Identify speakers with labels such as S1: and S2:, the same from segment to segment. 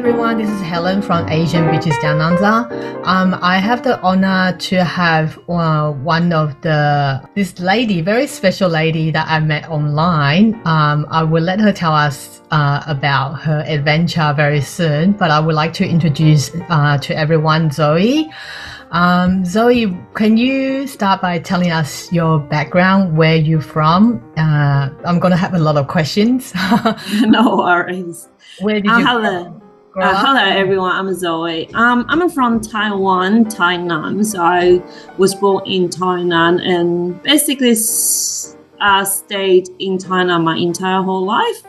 S1: everyone, this is Helen from Asian Bitches Down Under. Um, I have the honor to have uh, one of the this lady, very special lady that I met online. Um, I will let her tell us uh, about her adventure very soon, but I would like to introduce uh, to everyone Zoe. Um, Zoe, can you start by telling us your background, where you're from? Uh, I'm going to have a lot of questions.
S2: no worries.
S1: Where did
S2: Uh,
S1: you
S2: hello. Uh, hello, everyone. I'm Zoe. Um, I'm from Taiwan, Tainan. So I was born in Tainan and basically uh, stayed in Tainan my entire whole life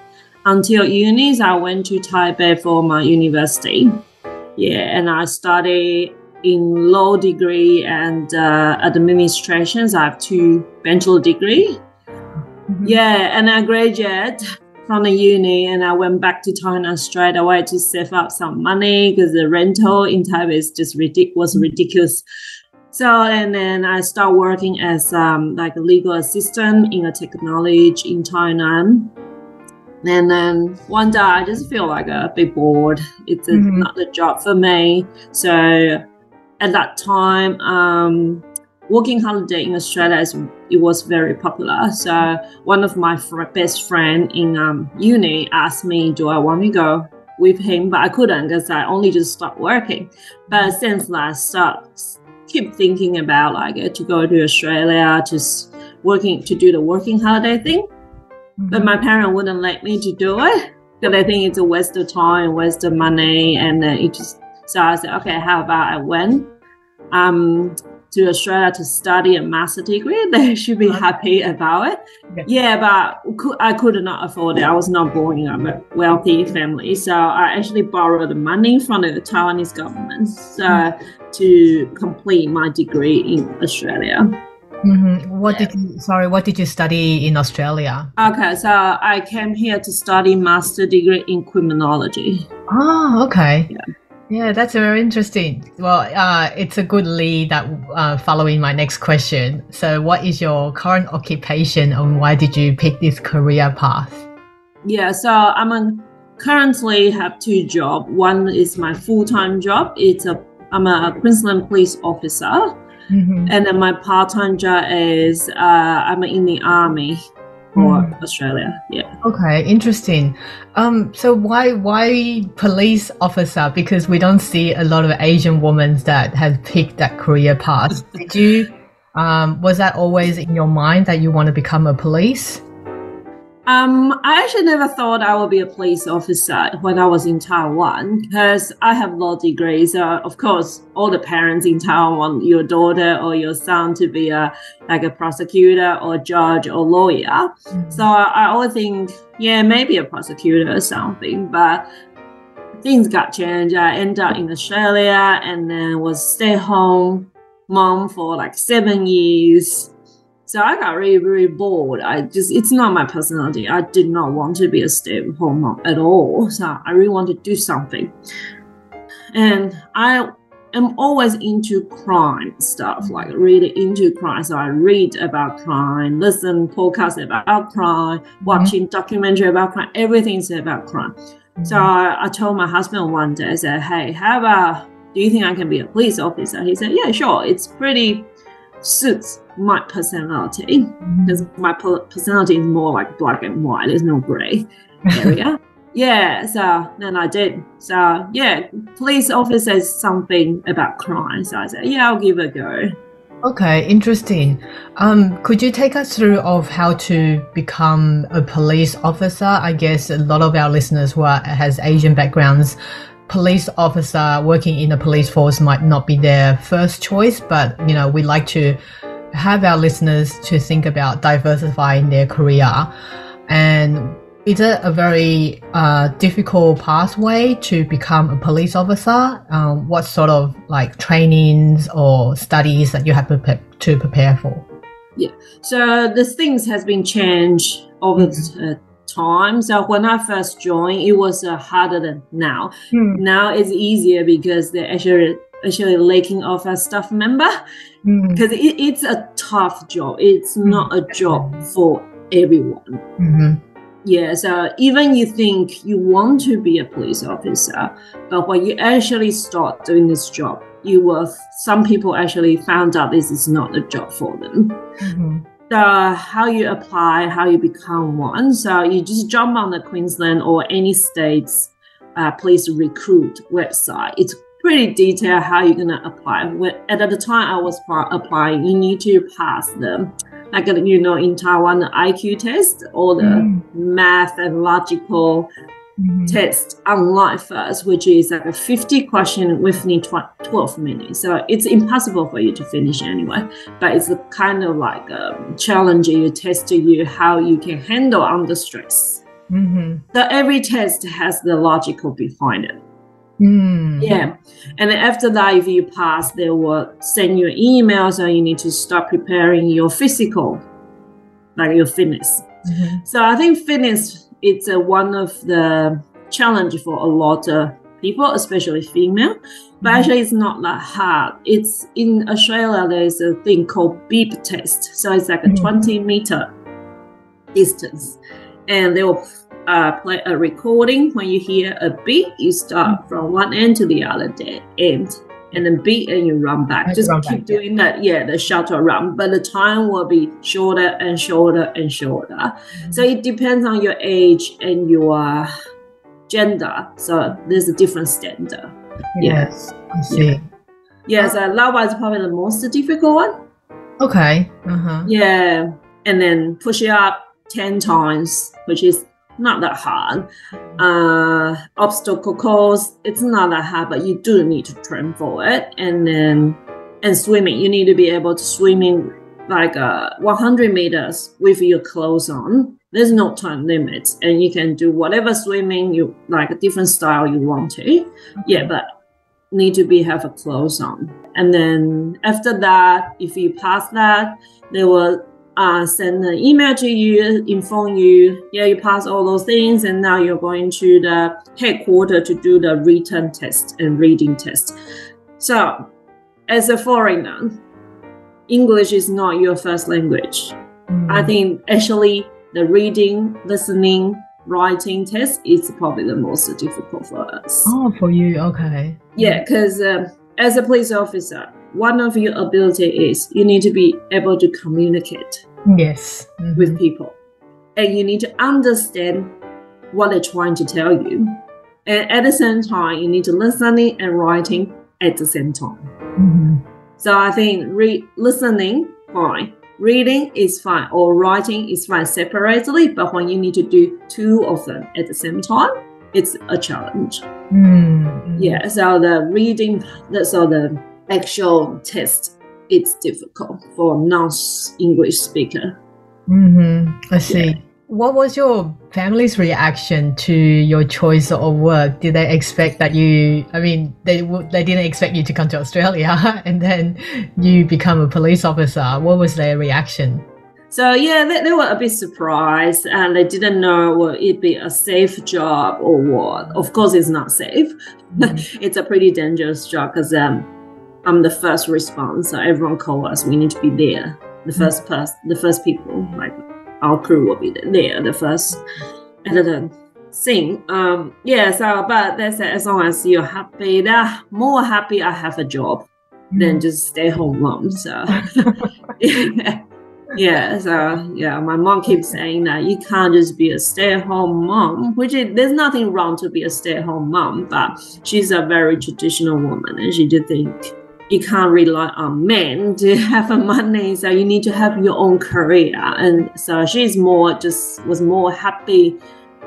S2: until uni. So I went to Taipei for my university. Yeah, and I studied in law degree and uh, administration. So I have two bachelor degree.
S1: Mhm.
S2: Yeah, and I graduated from the uni and I went back to Tainan straight away to save up some money because the rental in Taipei is just ridic- was ridiculous. So and then I start working as um, like a legal assistant in a technology in Tainan. And then one day I just feel like a bit bored. It's a,
S1: Mhm.
S2: not the job for me. So at that time, um, working holiday in Australia is it was very popular. So one of my fr- best friend in um, uni asked me, "Do I want to go with him?" But I couldn't because I only just stopped working. But since I start keep thinking about like uh, to go to Australia, just working to do the working holiday thing. But my parents wouldn't let me to do it because they think it's a waste of time, waste of money, and then it just. So I said, okay, how about I went um, to Australia to study a master degree? They should be happy about it.
S1: Yeah.
S2: Yeah, but I could not afford it. I was not born in a wealthy family, so I actually borrowed the money from the Taiwanese government so to complete my degree in Australia.
S1: Mhm. What
S2: Yeah.
S1: did you, sorry, what did you study in Australia?
S2: Okay, so I came here to study master degree in criminology.
S1: Oh, okay.
S2: Yeah.
S1: Yeah, that's very interesting. Well, uh, it's a good lead that uh, following my next question. So, what is your current occupation and why did you pick this career path?
S2: Yeah, so I'm a, currently have two jobs. One is my full time job. It's a I'm a Queensland police officer,
S1: Mhm.
S2: and then my part time job is uh, I'm in the army for
S1: Mm.
S2: Australia. Yeah.
S1: Okay, interesting. Um, so why why police officer? Because we don't see a lot of Asian women that have picked that career path. Did you? Um, was that always in your mind that you want to become a police?
S2: Um, I actually never thought I would be a police officer when I was in Taiwan because I have law degrees. So of course, all the parents in Taiwan want your daughter or your son to be a like a prosecutor or judge or lawyer. So I always think, yeah, maybe a prosecutor or something. But things got changed. I ended up in Australia and then was stay home mom for like seven years. So I got really, really bored. I just, it's not my personality. I did not want to be a stay at home mom at all. So I really want to do something. And I am always into crime stuff, like really into crime. So I read about crime, listen podcasts about crime, mm-hmm. watching documentary about crime. Everything is about crime. Mm-hmm. So I, I told my husband one day, I said, Hey, how about do you think I can be a police officer? He said, Yeah, sure. It's pretty suits my personality
S1: Mhm.
S2: because my personality is more like black and white. There's no gray area. yeah, so then I did. So yeah, police officer is something about crime. So I said, Yeah, I'll give it a go.
S1: Okay, interesting. Um, could you take us through of how to become a police officer? I guess a lot of our listeners who are, has Asian backgrounds, police officer working in the police force might not be their first choice, but you know we like to have our listeners to think about diversifying their career, and is it a very uh, difficult pathway to become a police officer? Um, what sort of like trainings or studies that you have to, pre- to prepare for?
S2: Yeah, so the things has been changed over the time. So when I first joined, it was uh, harder than now. Now it's easier because they're actually actually laking off a staff member because it, it's a tough job. It's not a job for everyone.
S1: Mhm.
S2: Yeah, so even you think you want to be a police officer, but when you actually start doing this job, you will. Some people actually found out this is not a job for them.
S1: Mm-hmm.
S2: The how you apply, how you become one. So you just jump on the Queensland or any state's uh, police recruit website. It's pretty detailed how you're gonna apply. When, at the time I was applying, you need to pass the like uh, you know in Taiwan the IQ test or the
S1: Mm.
S2: math and logical
S1: Mhm.
S2: test online first, which is like a 50 question within 12 minutes. So it's impossible for you to finish anyway. But it's a kind of like a challenge you test to you how you can handle under stress.
S1: Mhm.
S2: So every test has the logical behind it.
S1: Mm.
S2: Yeah. And after that, if you pass, they will send you an email. So you need to start preparing your physical, like your fitness.
S1: Mhm.
S2: So I think fitness it's uh, one of the challenge for a lot of people, especially female. But
S1: Mhm.
S2: actually, it's not that hard. It's in Australia. There's a thing called beep test. So it's like a
S1: Mhm.
S2: 20 meter distance, and they will uh, play a recording. When you hear a beep, you start from one end to the other end, and then beat and you run back. Just
S1: run
S2: keep
S1: back, yeah.
S2: doing that. Yeah, the shuttle run, but the time will be shorter and shorter and shorter. So it depends on your age and your gender. So there's a different standard. yeah.
S1: Yes, I see.
S2: Yes, uh, that was probably the most difficult one.
S1: Okay. Uh huh.
S2: Yeah, and then push it up ten times, which is not that hard. Uh, obstacle course, it's not that hard, but you do need to train for it. And then, and swimming, you need to be able to swim in like uh, 100 meters with your clothes on. There's no time limits, and you can do whatever swimming you like, a different style you want to. Yeah, but need to be have a clothes on. And then after that, if you pass that, they will uh, send an email to you, inform you, yeah, you pass all those things, and now you're going to the headquarter to do the written test and reading test. So, as a foreigner, English is not your first language.
S1: Mm.
S2: I think actually the reading, listening, writing test is probably the most difficult for us.
S1: Oh, for you. Okay.
S2: Yeah, because um as a police officer, one of your ability is you need to be able to communicate
S1: Yes. Mhm.
S2: with people, and you need to understand what they're trying to tell you. And at the same time, you need to listening and writing at the same time.
S1: Mhm.
S2: So I think re- listening fine, reading is fine, or writing is fine separately. But when you need to do two of them at the same time, it's a challenge.
S1: Mm.
S2: Yeah, so the reading, the- so the actual test, it's difficult for non-English speaker.
S1: hmm I see. What was your family's reaction to your choice of work? Did they expect that you? I mean, they w- they didn't expect you to come to Australia and then you become a police officer. What was their reaction?
S2: So yeah, they, they were a bit surprised and they didn't know will it be a safe job or what. Of course, it's not safe. it's a pretty dangerous job because um, I'm the first response. So everyone call us. We need to be there. The first person, the first people, like our crew will be there. The first and the thing. Um, yeah. So, but they said as long as you're happy, they're more happy. I have a job than just stay home mom. So yeah. Yeah, so yeah, my mom keeps saying that you can't just be a stay-at-home mom, which is, there's nothing wrong to be a stay-at-home mom, but she's a very traditional woman, and she did think you can't rely on men to have a money, so you need to have your own career, and so she's more just was more happy.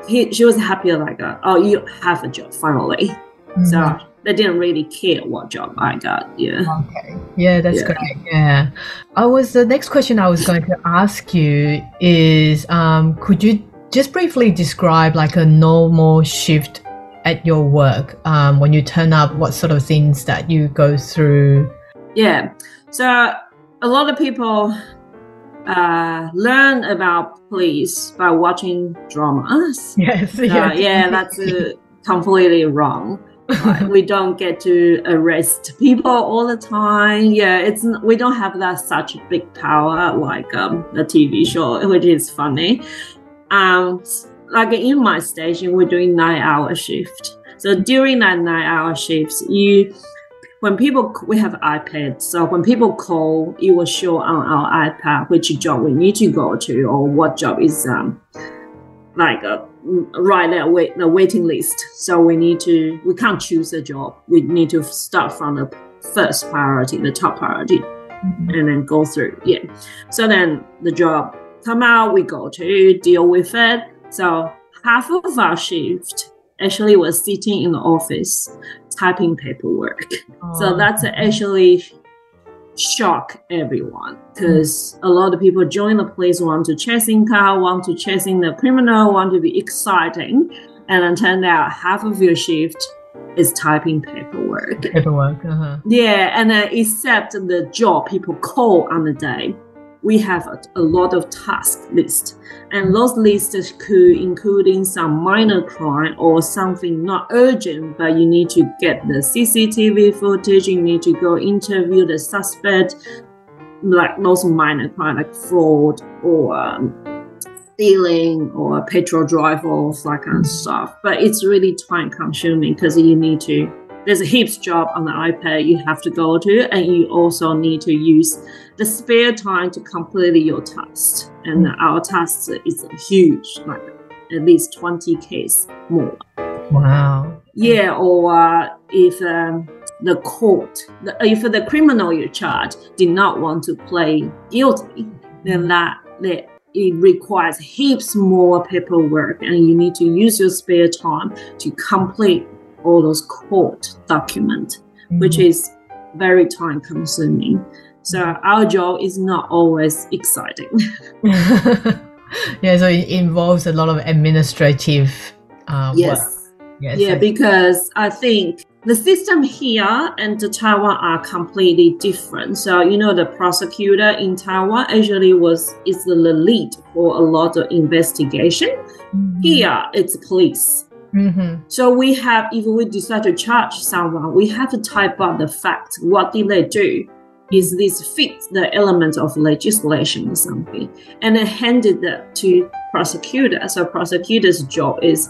S2: He, she was happier like, uh, oh, you have a job finally.
S1: Mhm.
S2: So they didn't really care what job I got. Yeah.
S1: Okay. Yeah, that's
S2: Yeah.
S1: great. Yeah. I was the next question I was going to ask you is um, could you just briefly describe like a normal shift at your work um, when you turn up, what sort of things that you go through?
S2: Yeah. So a lot of people uh, learn about police by watching dramas.
S1: Yes.
S2: Uh, yeah, that's uh, completely wrong. We don't get to arrest people all the time. Yeah, it's we don't have that such big power like um, the TV show, which is funny. Um, like in my station, we're doing nine hour shift. So during that nine hour shifts, you when people we have iPads, so when people call, it will show on our iPad which job we need to go to or what job is um like a uh, right there wait the waiting list. So we need to we can't choose a job. We need to start from the first priority, the top priority, mm-hmm. and then go through. Yeah. So then the job come out, we go to deal with it. So half of our shift actually was sitting in the office typing paperwork. Oh. So that's actually shock everyone because a lot of people join the police want to chasing car, want to chasing the criminal, want to be exciting, and then turn out half of your shift is typing paperwork.
S1: Paperwork, uh-huh.
S2: Yeah, and uh, except the job people call on the day, we have a, a lot of task list, and those lists could including some minor crime or something not urgent, but you need to get the CCTV footage. You need to go interview the suspect, like those minor crime like fraud or. Um, stealing or petrol drive off, that kind of stuff. But it's really time consuming because you need to there's a heaps job on the iPad you have to go to, and you also need to use the spare time to complete your task. And mm. our task is huge, like at least 20 case more.
S1: Wow.
S2: Yeah, or uh, if um, the court, the, if the criminal you charge did not want to play guilty, then that, that it requires heaps more paperwork and you need to use your spare time to complete all those court documents, mm-hmm. which is very time consuming. So our job is not always exciting.
S1: yeah, so it involves a lot of administrative uh,
S2: yes. work. Yes. Yeah, because I think the system here and the Taiwan are completely different. So you know the prosecutor in Taiwan actually was is the lead for a lot of investigation. Mm-hmm. Here it's police. Mm-hmm. So we have, if we decide to charge someone, we have to type out the fact. What did they do? Is this fit the element of legislation or something? And then handed that to prosecutor. So prosecutor's job is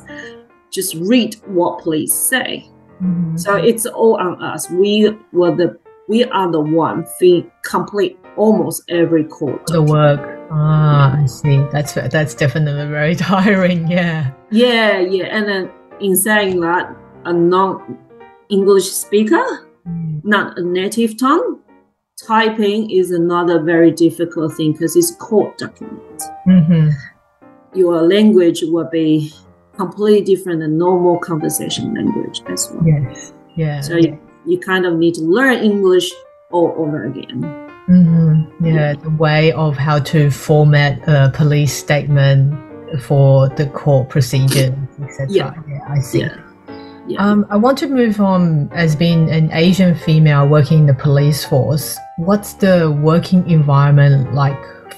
S2: just read what police say. Mm-hmm. So it's all on us. We were the we are the one we complete almost every court.
S1: The work. Ah, I see. That's that's definitely very tiring. Yeah.
S2: Yeah, yeah. And then in saying that, a non-English speaker, mm. not a native tongue, typing is another very difficult thing because it's court document. Mm-hmm. Your language will be completely different than normal conversation language as well.
S1: Yes. Yeah.
S2: So You, you kind of need to learn English all over again.
S1: Mm-hmm. Yeah, the way of how to format a police statement for the court procedures, etc. Yeah. yeah, I see. Yeah. Yeah. Um, I want to move on as being an Asian female working in the police force. What's the working environment like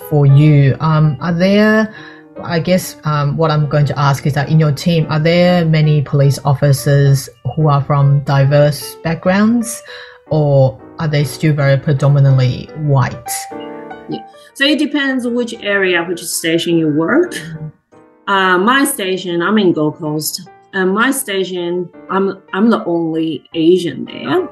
S1: for you? Um, are there, I guess, um, what I'm going to ask is that in your team, are there many police officers who are from diverse backgrounds, or are they still very predominantly white?
S2: Yeah. So it depends which area, which station you work. Uh, my station, I'm in Gold Coast. And my station, I'm I'm the only Asian there.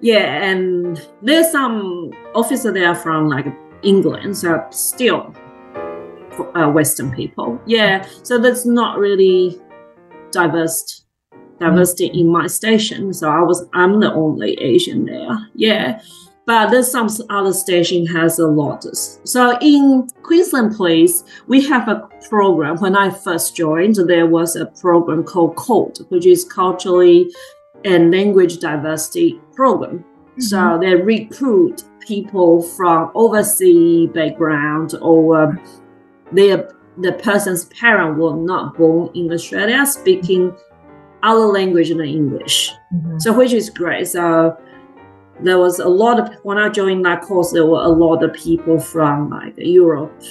S2: Yeah, and there's some officer there from like England, so still uh, Western people. Yeah, so that's not really diverse diversity in my station. So I was I'm the only Asian there. Yeah. But there's some other station has a lot. So in Queensland Police, we have a program. When I first joined, there was a program called CALD, which is Culturally and Language Diversity Program. Mm-hmm. So they recruit people from overseas background or their the person's parent were not born in Australia speaking other language than English. Mm-hmm. So which is great. So there was a lot of when I joined that course, there were a lot of people from like Europe,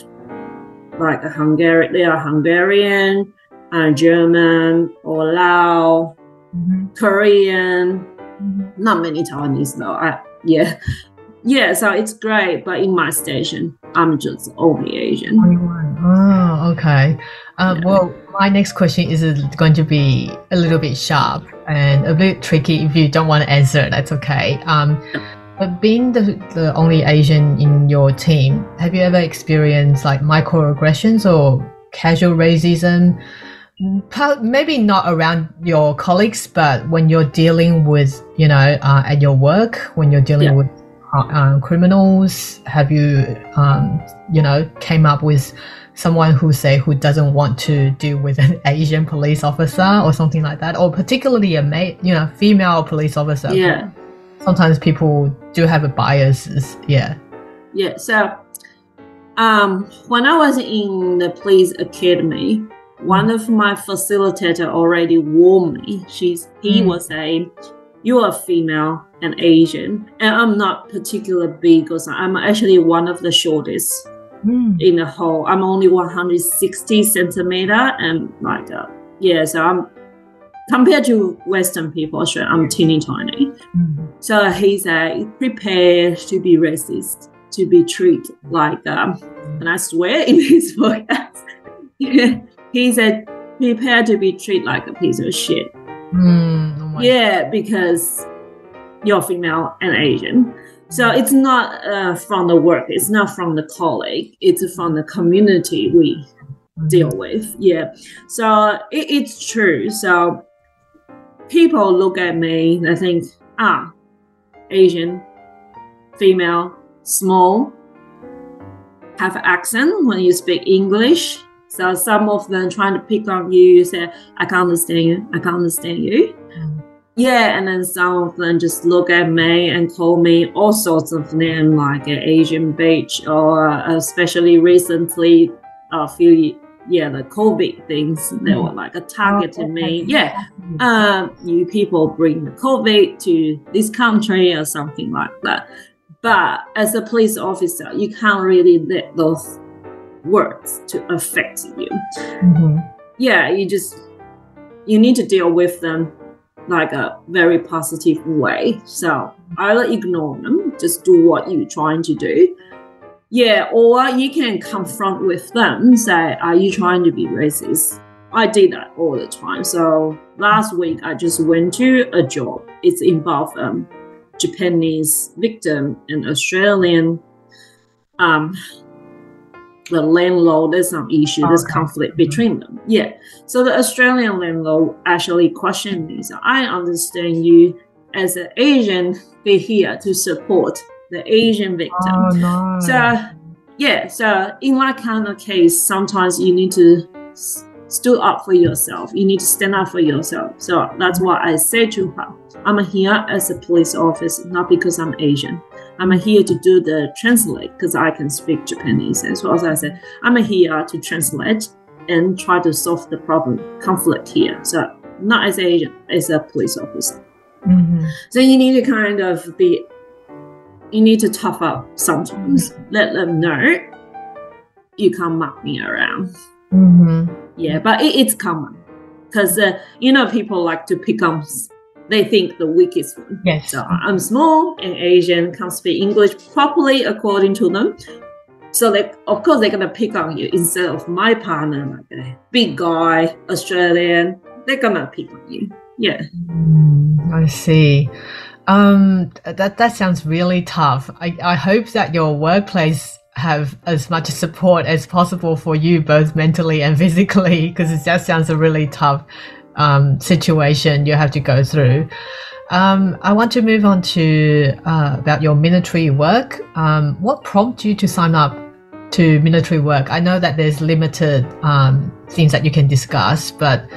S2: like Hungary. They are Hungarian, and German, or Lao, mm-hmm. Korean. Mm-hmm. Not many Taiwanese though. I yeah, yeah. So it's great, but in my station, I'm just only Asian.
S1: Oh, okay. Uh,
S2: Yeah.
S1: Well, my next question is going to be a little bit sharp and a bit tricky. If you don't want to answer, that's okay. Um, but being the, the only Asian in your team, have you ever experienced like microaggressions or casual racism? Maybe not around your colleagues, but when you're dealing with, you know, uh, at your work, when you're dealing
S2: Yeah.
S1: with uh, criminals, have you, um, you know, came up with someone who say who doesn't want to deal with an Asian police officer or something like that, or particularly a mate, you know, female police officer?
S2: Yeah.
S1: Sometimes people do have a biases. Yeah.
S2: Yeah. So, um, when I was in the police academy, one of my facilitator already warned me. She's he
S1: Mm.
S2: was saying, "You are female and Asian, and I'm not particular big, or so. I'm actually one of the shortest
S1: Mm.
S2: in the whole. I'm only 160 centimeter, and like, uh, yeah. So I'm compared to Western people, sure, I'm teeny tiny.
S1: Mm.
S2: So he said, prepare to be racist, to be treated like, um, and I swear in his podcast, he said, prepare to be treated like a piece of shit.
S1: Mm. Oh
S2: Yeah, because you're female and Asian. So it's not uh, from the work, it's not from the colleague, it's from the community we deal with. Yeah. So it, it's true. So people look at me, they think, ah, Asian, female, small, have accent when you speak English. So some of them trying to pick on you, you, say, I can't understand you, I can't understand you. Yeah, and then some of them just look at me and call me all sorts of names like uh, Asian bitch, or uh, especially recently, a few yeah, the COVID things, they were like a target to me. Yeah, um, you people bring the COVID to this country or something like that. But as a police officer, you can't really let those words to affect you.
S1: Mhm.
S2: Yeah, you just you need to deal with them like a very positive way. So either ignore them, just do what you're trying to do. Yeah, or you can confront with them, say, Are you trying to be racist? I did that all the time. So last week I just went to a job. It's involved um Japanese victim and Australian um the landlord there's some issue, there's
S1: Okay.
S2: conflict mm-hmm. between them. Yeah. So the Australian landlord actually questioned me. So I understand you as an Asian be here to support the Asian victim.
S1: Oh no.
S2: So, yeah, so in that kind of case, sometimes you need to stood up for yourself. You need to stand up for yourself. So that's what I said to her. I'm here as a police officer, not because I'm Asian. I'm here to do the translate because I can speak Japanese as well. So I said, I'm here to translate and try to solve the problem, conflict here. So not as Asian, as a police officer.
S1: Mhm.
S2: So you need to kind of be, you need to tough up sometimes. Let them know you can't mock me around.
S1: Mhm.
S2: Yeah, but it, it's common because uh, you know people like to pick on. They think the weakest one.
S1: Yes.
S2: So I'm small and Asian, can't speak English properly according to them. So they, of course, they're gonna pick on you instead of my partner, like a big guy, Australian. They're gonna pick on you. Yeah.
S1: Mm, I see. Um, that that sounds really tough. I, I hope that your workplace have as much support as possible for you, both mentally and physically, because it just sounds a really tough um, situation you have to go through. Um, I want to move on to uh, about your military work. Um, what prompted you to sign up to military work? I know that there's limited um, things that you can discuss, but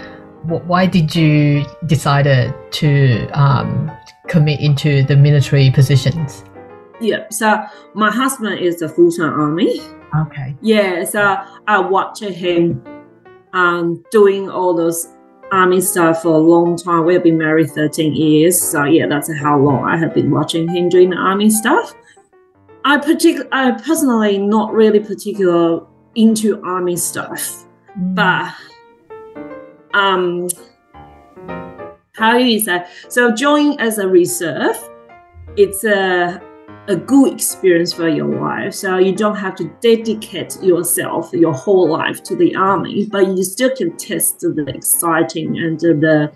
S1: wh- why did you decided to um, commit into the military positions?
S2: Yeah. So my husband is a full-time army.
S1: Okay.
S2: Yeah. So I watched him um, doing all those army stuff for a long time. We've been married 13 years. So yeah, that's how long I have been watching him doing the army stuff. I partic- I personally not really particular into army stuff, but um, how do you say? So join as a reserve, it's a a good experience for your life. So you don't have to dedicate yourself your whole life to the army, but you still can test the exciting and the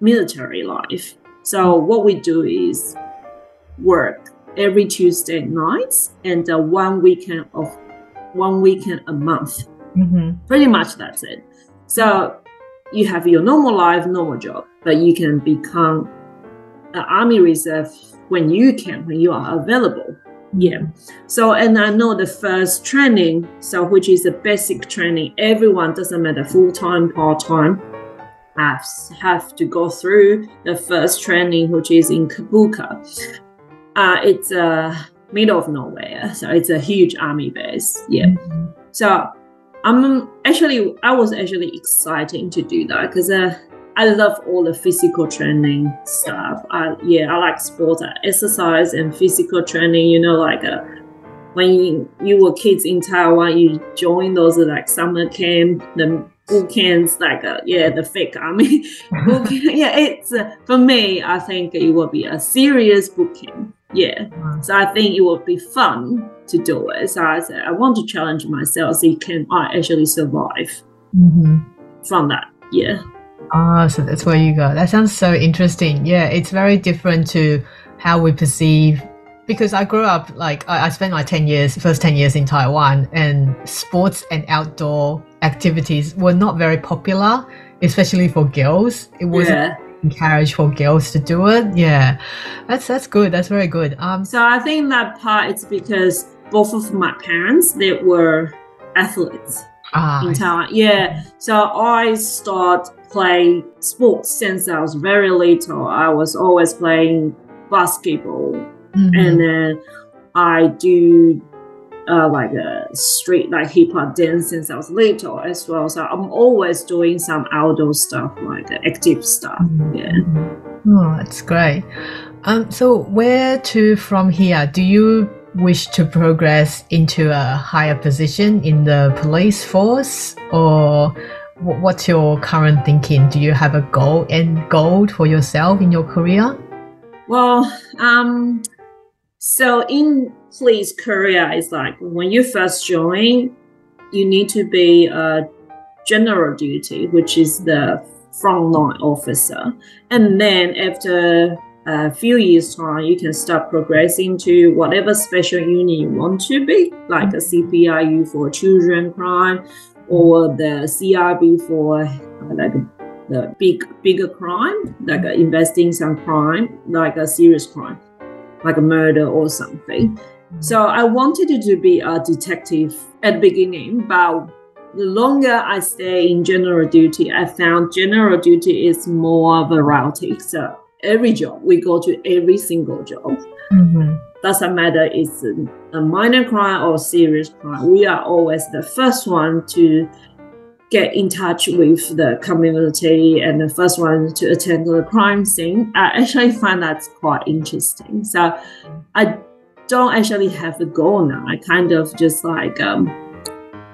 S2: military life. So what we do is work every Tuesday nights and uh, one weekend of one weekend a month. Mm-hmm. Pretty much that's it. So you have your normal life, normal job, but you can become an army reserve when you can, when you are available. Yeah. So, and I know the first training, so which is the basic training, everyone doesn't matter full time, part time, have have to go through the first training, which is in Kapooka. Uh, it's a uh, middle of nowhere, so it's a huge army base. Yeah. Mm-hmm. So I'm actually I was actually excited to do that because uh, I love all the physical training stuff. I, yeah, I like sports, I exercise and physical training. You know, like uh, when you, you were kids in Taiwan, you join those uh, like summer camp, the boot camps, like uh, yeah, the fake army boot camp. Yeah, it's uh, for me. I think it will be a serious boot camp. Yeah, so I think it will be fun to do it. So I said I want to challenge myself. See, can I actually survive mm-hmm. from that? Yeah.
S1: Ah, so that's where you go. That sounds so interesting. Yeah, it's very different to how we perceive because I grew up like I, I spent my 10 years first 10 years in Taiwan and sports and outdoor activities were not very popular especially for girls it wasn't yeah. encouraged for girls to do it yeah that's that's good that's very good
S2: um so I think that part it's because both of my parents they were athletes ah, in Taiwan yeah so I start playing sports since I was very little. I was always playing basketball, mm-hmm. and then I do uh, like a street like hip hop dance since I was little as well. So I'm always doing some outdoor stuff, like active stuff. Mm-hmm. Yeah.
S1: Oh, that's great. Um, so where to from here? Do you wish to progress into a higher position in the police force, or what's your current thinking? Do you have a goal and goal for yourself in your career?
S2: Well, um, so in police career, it's like when you first join, you need to be a general duty, which is the frontline officer, and then after a few years time, you can start progressing to whatever special unit you want to be, like a CPIU for children crime or the CIB for uh, like the big bigger crime, like investing some crime, like a serious crime, like a murder or something. So I wanted to be a detective at the beginning, but the longer I stay in general duty, I found general duty is more variety. So every job, we go to every single job. Mm-hmm doesn't matter it's a minor crime or serious crime. We are always the first one to get in touch with the community and the first one to attend the crime scene. I actually find that quite interesting. So I don't actually have a goal now. I kind of just like um,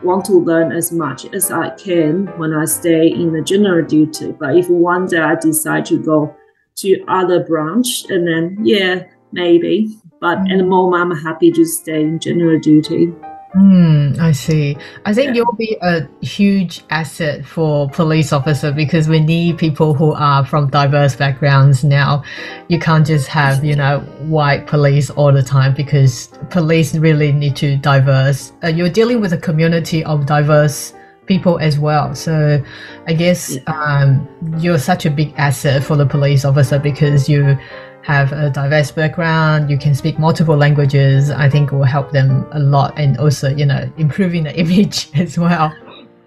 S2: want to learn as much as I can when I stay in the general duty. But if one day I decide to go to other branch, and then yeah, maybe but at the moment, I'm happy to stay in general duty.
S1: Mm, I see. I think yeah. you'll be a huge asset for police officer because we need people who are from diverse backgrounds now. You can't just have, you know, white police all the time because police really need to diverse. Uh, you're dealing with a community of diverse people as well. So I guess um, you're such a big asset for the police officer because you have a diverse background, you can speak multiple languages, I think will help them a lot and also, you know, improving the image as well.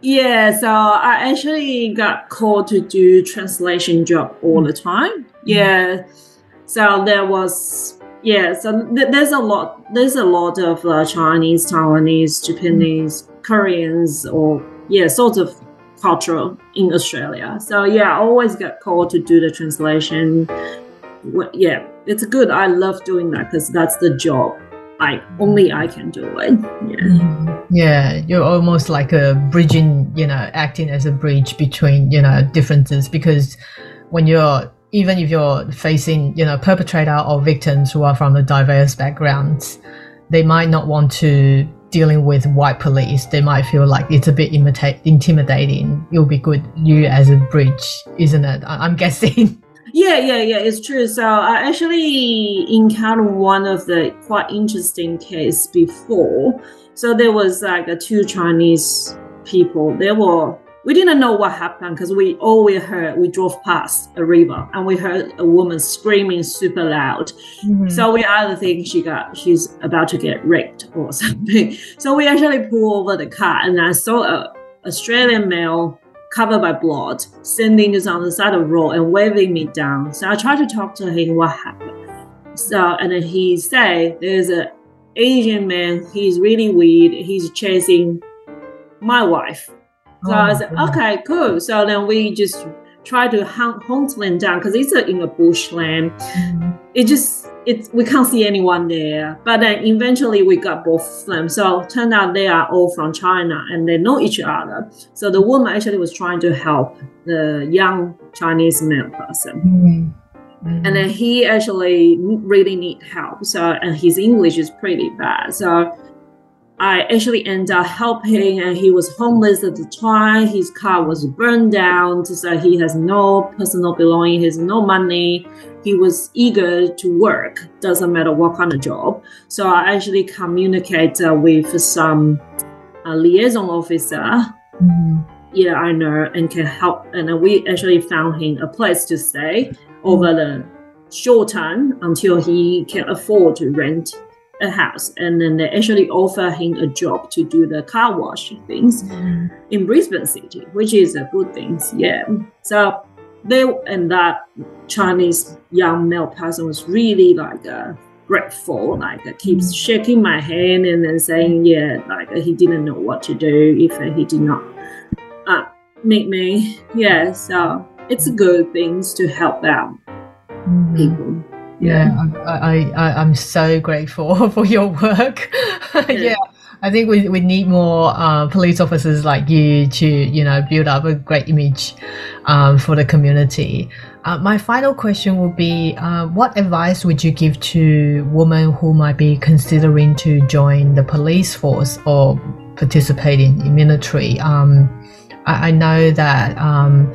S2: Yeah, so I actually got called to do translation job all the time. Mm-hmm. Yeah. So there was yeah, so th- there's a lot there's a lot of uh, Chinese, Taiwanese, Japanese, Koreans or yeah, sort of cultural in Australia. So yeah, I always get called to do the translation yeah, it's good. I love doing that because that's the job. I only I can do it. Yeah.
S1: Mm-hmm. Yeah, you're almost like a bridging, you know, acting as a bridge between, you know, differences because when you're even if you're facing, you know, perpetrator or victims who are from a diverse backgrounds, they might not want to dealing with white police. They might feel like it's a bit imita- intimidating. It'll be good you as a bridge, isn't it? I- I'm guessing.
S2: Yeah, yeah, yeah, it's true. So I actually encountered one of the quite interesting case before. So there was like a two Chinese people. They were we didn't know what happened because we all we heard we drove past a river and we heard a woman screaming super loud.
S1: Mhm.
S2: So we either think she got she's about to get raped or something. So we actually pull over the car and I saw a Australian male covered by blood standing just on the side of the road and waving me down. So I tried to talk to him what happened. So and then he said there's a Asian man, he's really weird, he's chasing my wife. So I
S1: Oh,
S2: said,
S1: goodness.
S2: okay, cool. So then we just try to hunt, hunt them down because it's a, in a bushland
S1: Mhm.
S2: it just it's we can't see anyone there but then eventually we got both of them so turned out they are all from china and they know each other so the woman actually was trying to help the young chinese male person
S1: Mhm. Mhm.
S2: and then he actually really need help so and his english is pretty bad so i actually ended up helping and he was homeless at the time his car was burned down so he has no personal belonging he has no money he was eager to work doesn't matter what kind of job so i actually communicate uh, with some uh, liaison officer
S1: Mhm.
S2: yeah, I know, and can help. And we actually found him a place to stay over the short time until he can afford to rent a house. And then they actually offer him a job to do the car wash things
S1: Mhm.
S2: in Brisbane City, which is a good thing. Yeah. So they and that Chinese young male person was really like uh, grateful, like uh, keeps shaking my hand and then saying, yeah, like uh, he didn't know what to do if uh, he did not uh, meet me. Yeah. So it's a good things to help out
S1: Mhm.
S2: people.
S1: Yeah, I, I, I, I'm so grateful for your work. yeah. I think we, we need more uh, police officers like you to, you know, build up a great image um, for the community. Uh, my final question would be, uh, what advice would you give to women who might be considering to join the police force or participating in military? Um, I, I know that um,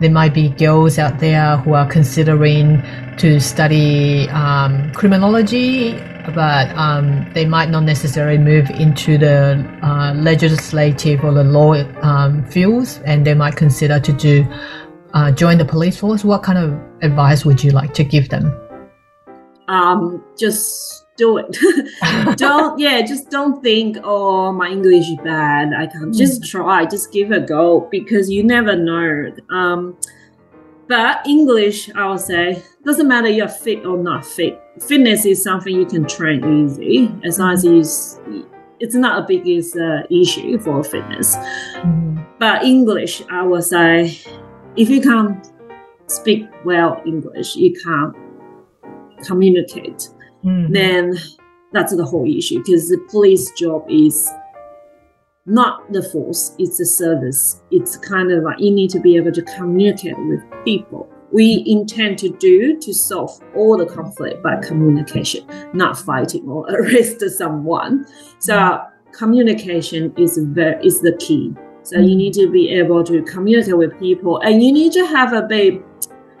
S1: there might be girls out there who are considering to study um, criminology, but um, they might not necessarily move into the uh, legislative or the law um, fields, and they might consider to do uh, join the police force. What kind of advice would you like to give them?
S2: Um, just do it. don't yeah, just don't think, oh my English is bad. I can't just try, just give a go because you never know. Um but English, I would say, doesn't matter you're fit or not fit. Fitness is something you can train easy as long as you it's not a biggest uh, issue for fitness.
S1: Mhm.
S2: But English, I would say, if you can't speak well English, you can't communicate
S1: Mhm.
S2: then that's the whole issue because the police job is not the force it's a service. It's kind of like you need to be able to communicate with people. We intend to do to solve all the conflict by communication not fighting or arrest someone. So communication is very is the key. So you need to be able to communicate with people and you need to have a bit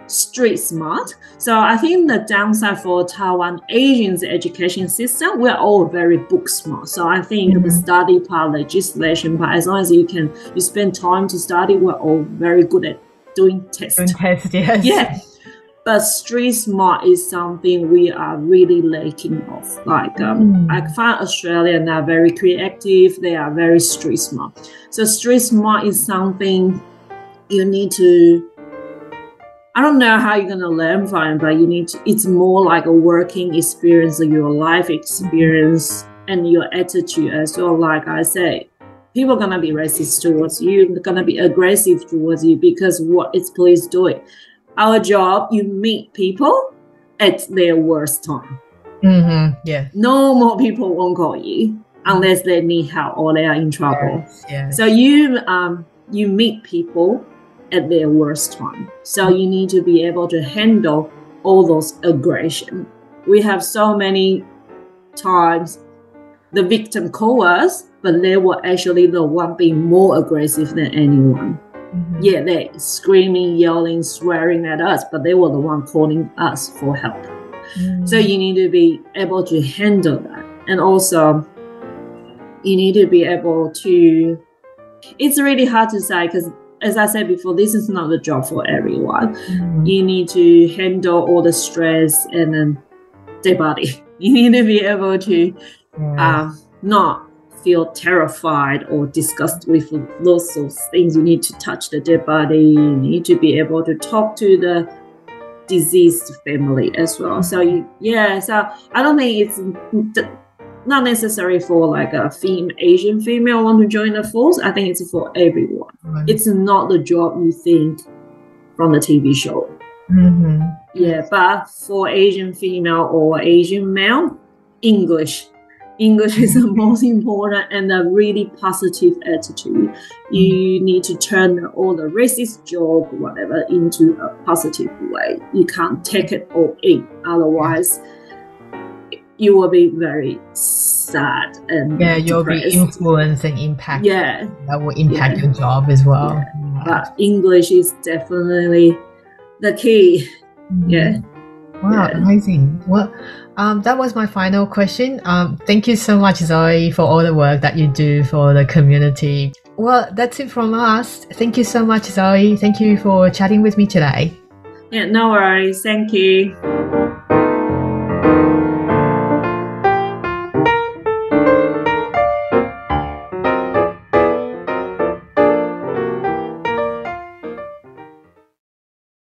S2: street smart so I think the downside for Taiwan Asians education system, we're all very book smart. So I think the
S1: Mhm.
S2: study part, legislation part, as long as you can you spend time to study, we're all very good at doing tests.
S1: Doing test, yes.
S2: Yeah. But street smart is something we are really lacking of. Like um,
S1: Mm.
S2: I find Australia they are very creative, they are very street smart. So street smart is something you need to I don't know how you're gonna learn from it, but you need to, it's more like a working experience, your life experience and your attitude as well. Like I say, people are gonna be racist towards you, they're gonna be aggressive towards you because what is police doing? Our job, you meet people at their worst time.
S1: hmm Yeah.
S2: No more people won't call you unless they need help or they are in trouble.
S1: Yes. yes.
S2: So you um you meet people at their worst time. So you need to be able to handle all those aggression. We have so many times the victim call us, but they were actually the one being more aggressive than anyone. Mm-hmm. Yeah, they screaming, yelling, swearing at us, but they were the one calling us for help. Mm-hmm. So you need to be able to handle that. And also you need to be able to it's really hard to say because as I said before, this is not the job for everyone. Mm-hmm. You need to handle all the stress and then their body. You need to be able to uh, not feel terrified or disgusted with lots of things. You need to touch the dead body. You need to be able to talk to the diseased family as well. So you, yeah. So I don't think it's not necessary for like a fem- Asian female want to join the force. I think it's for everyone. Right. It's not the job you think from the TV show. Mm-hmm. Yeah, but for Asian female or Asian male, English. English is the most important and a really positive attitude. You mm-hmm. need to turn all the racist joke, whatever, into a positive way. You can't take it all in. Otherwise, you will be very sad and
S1: yeah you'll depressed. be influenced and impact
S2: yeah.
S1: That will impact yeah. your job as well. Yeah.
S2: but english is definitely the key. Mm. yeah.
S1: Wow yeah. amazing. Well um, that was my final question. Um, thank you so much zoe for all the work that you do for the community. Well that's it from us. Thank you so much zoe. Thank you for chatting with me today.
S2: Yeah no worries. Thank you